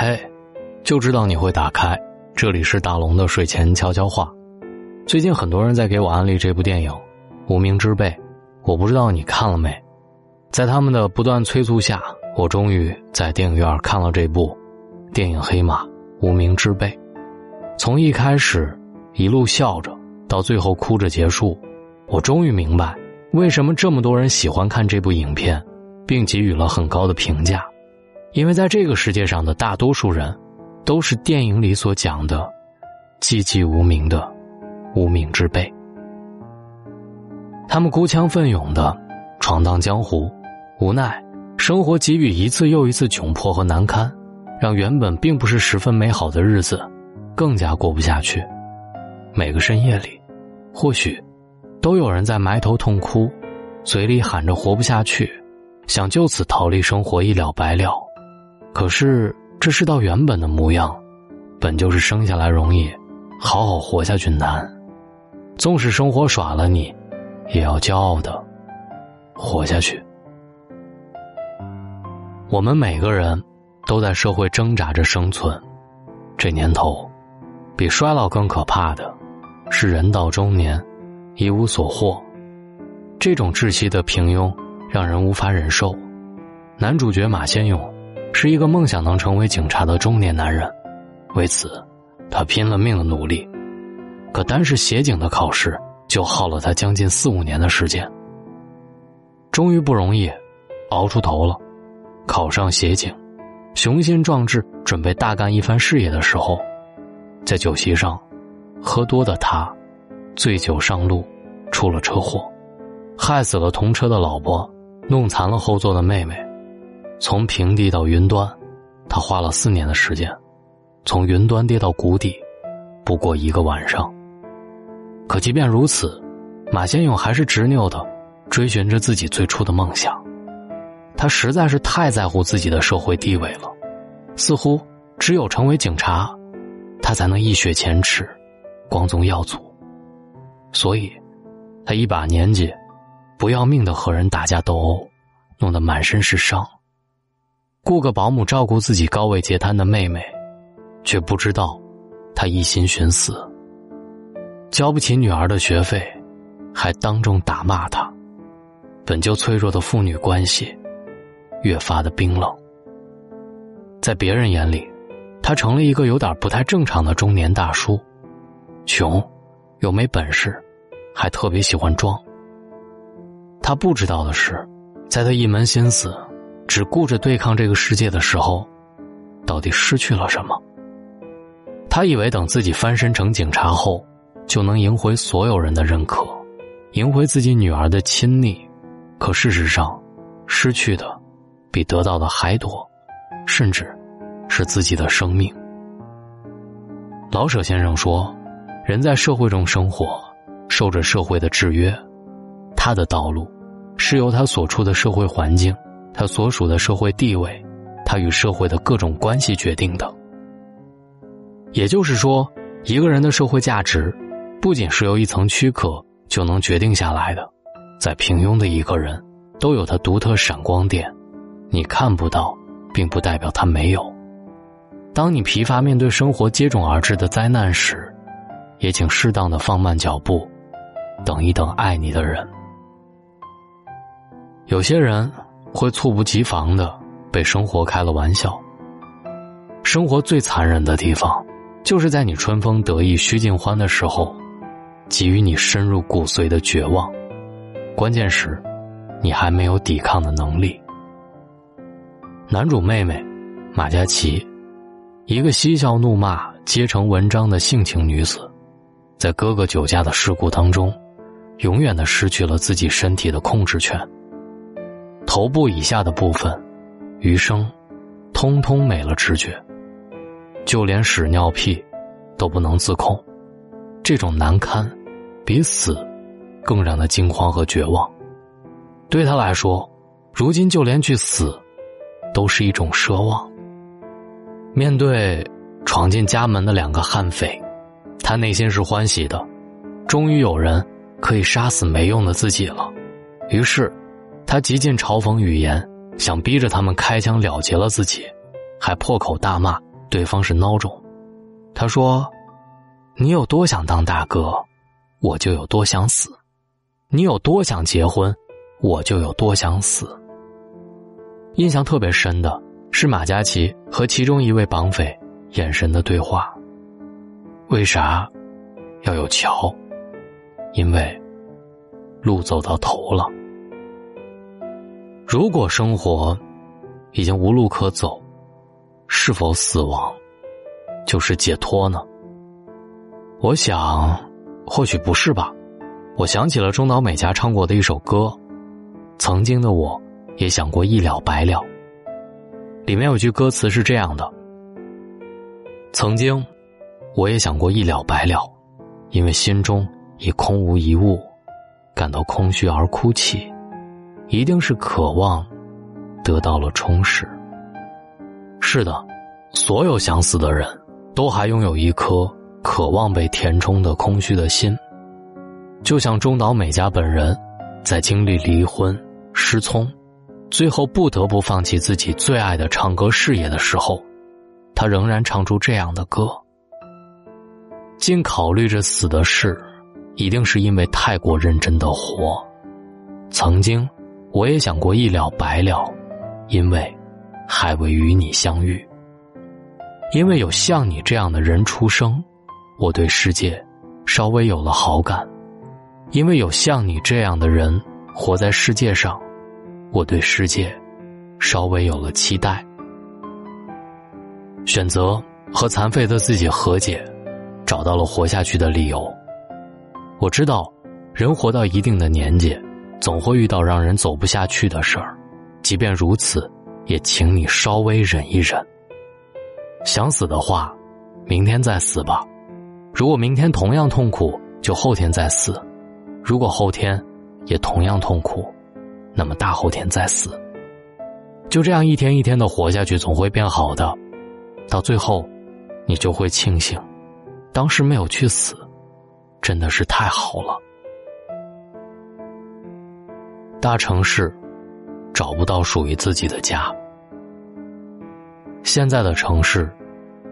嘿，就知道你会打开。这里是大龙的睡前悄悄话。最近很多人在给我安利这部电影《无名之辈》，我不知道你看了没。在他们的不断催促下，我终于在电影院看了这部电影《黑马：无名之辈》。从一开始一路笑着，到最后哭着结束，我终于明白为什么这么多人喜欢看这部影片，并给予了很高的评价。因为在这个世界上的大多数人，都是电影里所讲的寂寂无名的无名之辈。他们孤枪奋勇的闯荡江湖，无奈生活给予一次又一次窘迫和难堪，让原本并不是十分美好的日子更加过不下去。每个深夜里，或许都有人在埋头痛哭，嘴里喊着活不下去，想就此逃离生活，一了百了。可是，这世道原本的模样，本就是生下来容易，好好活下去难。纵使生活耍了你，也要骄傲的活下去。我们每个人都在社会挣扎着生存。这年头，比衰老更可怕的，是人到中年，一无所获。这种窒息的平庸，让人无法忍受。男主角马先勇。是一个梦想能成为警察的中年男人，为此，他拼了命的努力。可单是协警的考试就耗了他将近四五年的时间。终于不容易，熬出头了，考上协警，雄心壮志准备大干一番事业的时候，在酒席上，喝多的他，醉酒上路，出了车祸，害死了同车的老婆，弄残了后座的妹妹。从平地到云端，他花了四年的时间；从云端跌到谷底，不过一个晚上。可即便如此，马先勇还是执拗的追寻着自己最初的梦想。他实在是太在乎自己的社会地位了，似乎只有成为警察，他才能一雪前耻，光宗耀祖。所以，他一把年纪，不要命的和人打架斗殴，弄得满身是伤。雇个保姆照顾自己高位截瘫的妹妹，却不知道，他一心寻死。交不起女儿的学费，还当众打骂她。本就脆弱的父女关系，越发的冰冷。在别人眼里，他成了一个有点不太正常的中年大叔，穷，又没本事，还特别喜欢装。他不知道的是，在他一门心思。只顾着对抗这个世界的时候，到底失去了什么？他以为等自己翻身成警察后，就能赢回所有人的认可，赢回自己女儿的亲昵。可事实上，失去的比得到的还多，甚至是自己的生命。老舍先生说：“人在社会中生活，受着社会的制约，他的道路是由他所处的社会环境。”他所属的社会地位，他与社会的各种关系决定的。也就是说，一个人的社会价值，不仅是由一层躯壳就能决定下来的。再平庸的一个人，都有他独特闪光点，你看不到，并不代表他没有。当你疲乏面对生活接踵而至的灾难时，也请适当的放慢脚步，等一等爱你的人。有些人。会猝不及防的被生活开了玩笑。生活最残忍的地方，就是在你春风得意、须尽欢的时候，给予你深入骨髓的绝望。关键是，你还没有抵抗的能力。男主妹妹马嘉祺，一个嬉笑怒骂、皆成文章的性情女子，在哥哥酒驾的事故当中，永远的失去了自己身体的控制权。头部以下的部分，余生，通通没了知觉，就连屎尿屁，都不能自控。这种难堪，比死，更让他惊慌和绝望。对他来说，如今就连去死，都是一种奢望。面对闯进家门的两个悍匪，他内心是欢喜的，终于有人可以杀死没用的自己了。于是。他极尽嘲讽语言，想逼着他们开枪了结了自己，还破口大骂对方是孬种。他说：“你有多想当大哥，我就有多想死；你有多想结婚，我就有多想死。”印象特别深的是马嘉祺和其中一位绑匪眼神的对话。为啥要有桥？因为路走到头了。如果生活已经无路可走，是否死亡就是解脱呢？我想，或许不是吧。我想起了中岛美嘉唱过的一首歌，《曾经的我也想过一了百了》。里面有句歌词是这样的：“曾经，我也想过一了百了，因为心中已空无一物，感到空虚而哭泣。”一定是渴望得到了充实。是的，所有想死的人，都还拥有一颗渴望被填充的空虚的心。就像中岛美嘉本人，在经历离婚、失聪，最后不得不放弃自己最爱的唱歌事业的时候，他仍然唱出这样的歌。尽考虑着死的事，一定是因为太过认真的活。曾经。我也想过一了百了，因为还未与你相遇。因为有像你这样的人出生，我对世界稍微有了好感；因为有像你这样的人活在世界上，我对世界稍微有了期待。选择和残废的自己和解，找到了活下去的理由。我知道，人活到一定的年纪。总会遇到让人走不下去的事儿，即便如此，也请你稍微忍一忍。想死的话，明天再死吧。如果明天同样痛苦，就后天再死；如果后天也同样痛苦，那么大后天再死。就这样一天一天的活下去，总会变好的。到最后，你就会庆幸，当时没有去死，真的是太好了。大城市找不到属于自己的家。现在的城市，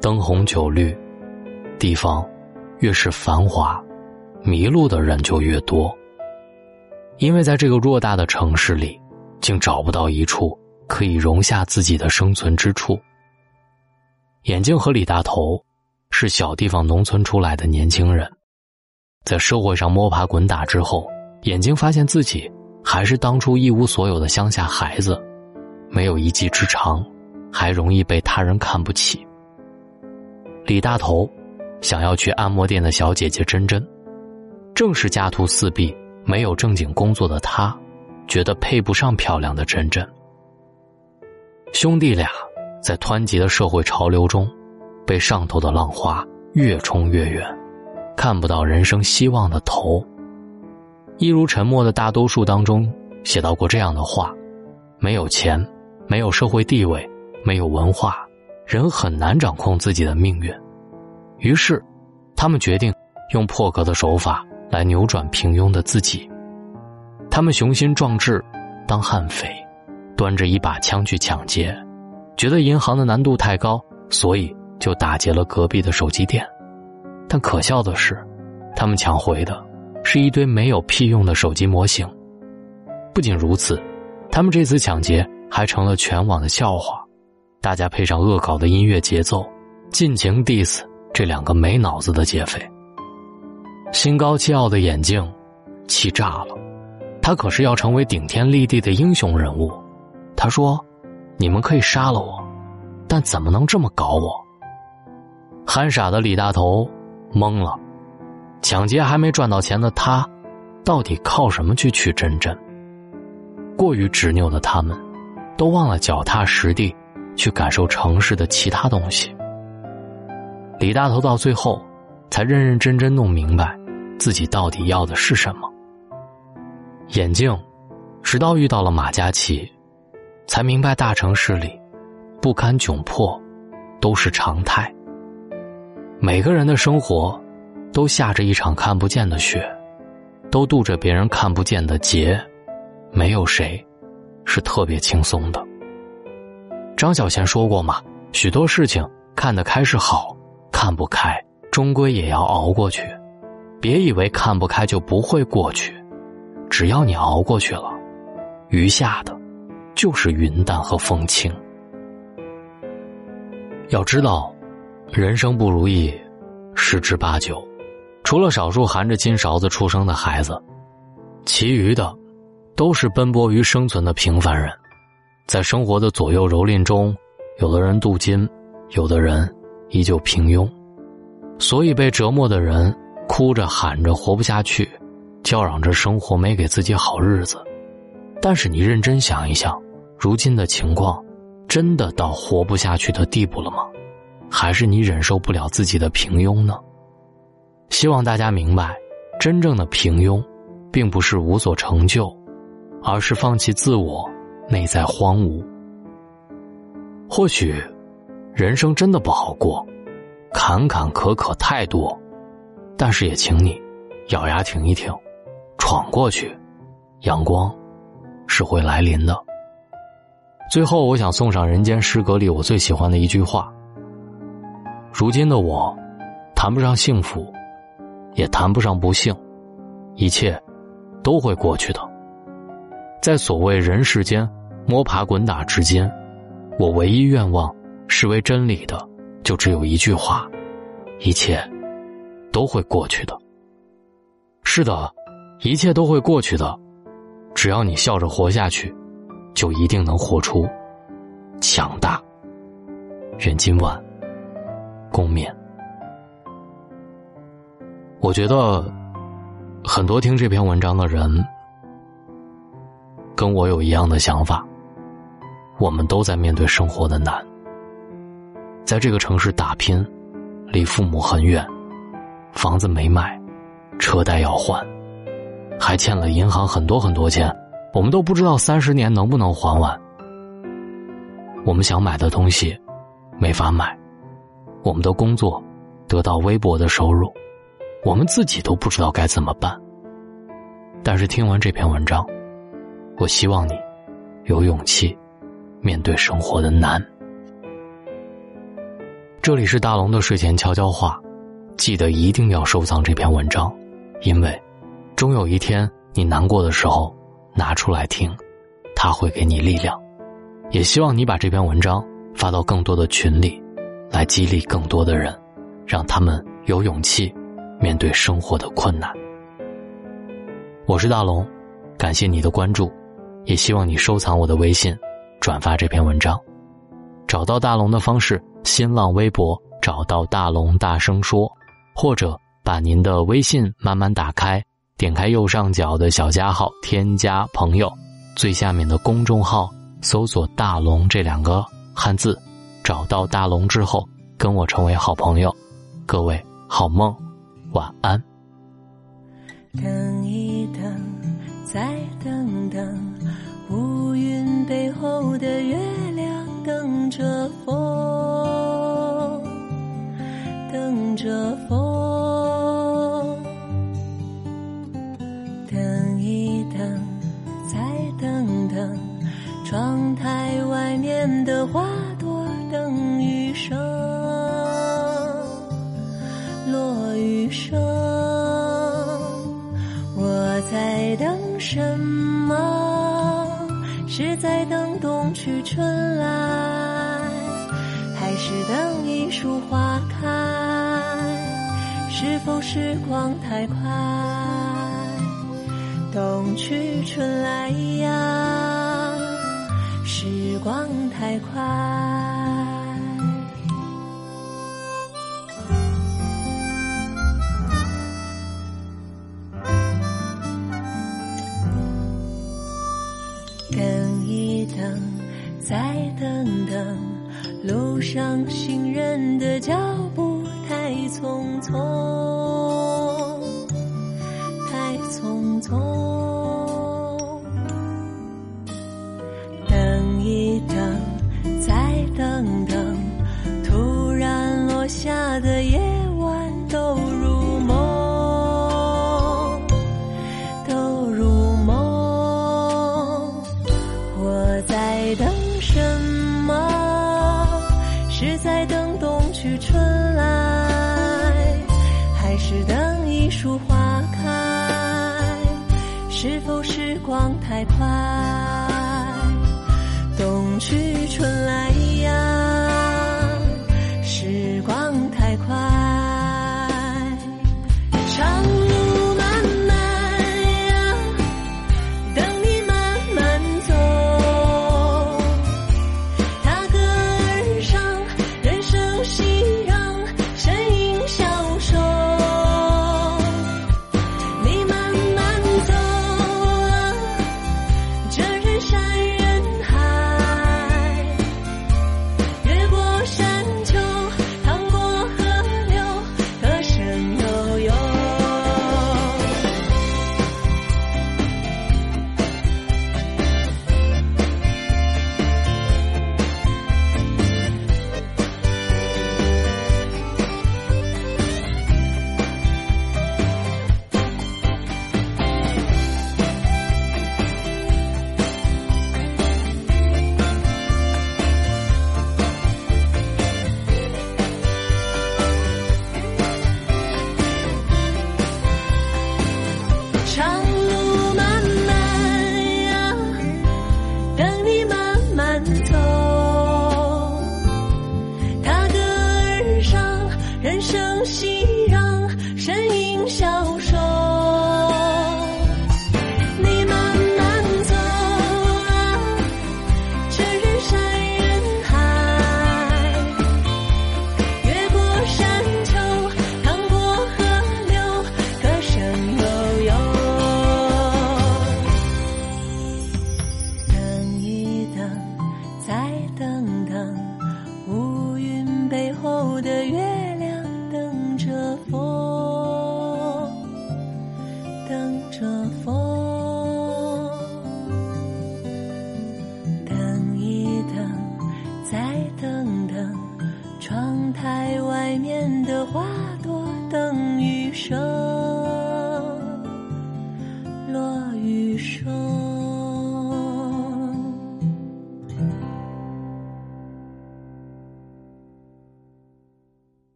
灯红酒绿，地方越是繁华，迷路的人就越多。因为在这个偌大的城市里，竟找不到一处可以容下自己的生存之处。眼镜和李大头是小地方农村出来的年轻人，在社会上摸爬滚打之后，眼镜发现自己。还是当初一无所有的乡下孩子，没有一技之长，还容易被他人看不起。李大头想要去按摩店的小姐姐珍珍，正是家徒四壁、没有正经工作的他，觉得配不上漂亮的珍珍。兄弟俩在湍急的社会潮流中，被上头的浪花越冲越远，看不到人生希望的头。一如沉默的大多数当中写到过这样的话：没有钱，没有社会地位，没有文化，人很难掌控自己的命运。于是，他们决定用破格的手法来扭转平庸的自己。他们雄心壮志，当悍匪，端着一把枪去抢劫，觉得银行的难度太高，所以就打劫了隔壁的手机店。但可笑的是，他们抢回的。是一堆没有屁用的手机模型。不仅如此，他们这次抢劫还成了全网的笑话。大家配上恶搞的音乐节奏，尽情 diss 这两个没脑子的劫匪。心高气傲的眼镜，气炸了。他可是要成为顶天立地的英雄人物。他说：“你们可以杀了我，但怎么能这么搞我？”憨傻的李大头懵了。抢劫还没赚到钱的他，到底靠什么去娶真真？过于执拗的他们，都忘了脚踏实地去感受城市的其他东西。李大头到最后，才认认真真弄明白，自己到底要的是什么。眼镜，直到遇到了马嘉祺，才明白大城市里，不堪窘迫，都是常态。每个人的生活。都下着一场看不见的雪，都渡着别人看不见的劫，没有谁是特别轻松的。张小娴说过嘛，许多事情看得开是好，看不开终归也要熬过去。别以为看不开就不会过去，只要你熬过去了，余下的就是云淡和风轻。要知道，人生不如意十之八九，除了少数含着金勺子出生的孩子，其余的都是奔波于生存的平凡人，在生活的左右蹂躏中，有的人镀金，有的人依旧平庸，所以被折磨的人。哭着喊着活不下去，叫嚷着生活没给自己好日子。但是你认真想一想，如今的情况，真的到活不下去的地步了吗？还是你忍受不了自己的平庸呢？希望大家明白，真正的平庸，并不是无所成就，而是放弃自我，内在荒芜。或许，人生真的不好过，坎坎坷坷太多。但是也请你，咬牙挺一挺，闯过去，阳光是会来临的。最后，我想送上《人间失格》里我最喜欢的一句话：如今的我，谈不上幸福，也谈不上不幸，一切都会过去的。在所谓人世间摸爬滚打之间，我唯一愿望是为真理的，就只有一句话：一切。都会过去的。是的，一切都会过去的。只要你笑着活下去，就一定能活出强大。愿今晚共勉。我觉得很多听这篇文章的人跟我有一样的想法。我们都在面对生活的难，在这个城市打拼，离父母很远。房子没买，车贷要还，还欠了银行很多很多钱，我们都不知道三十年能不能还完。我们想买的东西，没法买，我们的工作得到微薄的收入，我们自己都不知道该怎么办。但是听完这篇文章，我希望你有勇气面对生活的难。这里是大龙的睡前悄悄话。记得一定要收藏这篇文章，因为，终有一天你难过的时候，拿出来听，它会给你力量。也希望你把这篇文章发到更多的群里，来激励更多的人，让他们有勇气面对生活的困难。我是大龙，感谢你的关注，也希望你收藏我的微信，转发这篇文章。找到大龙的方式：新浪微博找到大龙，大声说。或者把您的微信慢慢打开，点开右上角的小加号，添加朋友，最下面的公众号搜索“大龙”这两个汉字，找到大龙之后，跟我成为好朋友。各位好梦，晚安。等一等，再等等，乌云背后的月亮等着风，等着风。等一等，再等等窗台外面的花朵等雨声，落雨声。我在等什么？是在等冬去春来，还是等一树花开？是否时光太快？冬去春来呀。时光太快，行人的脚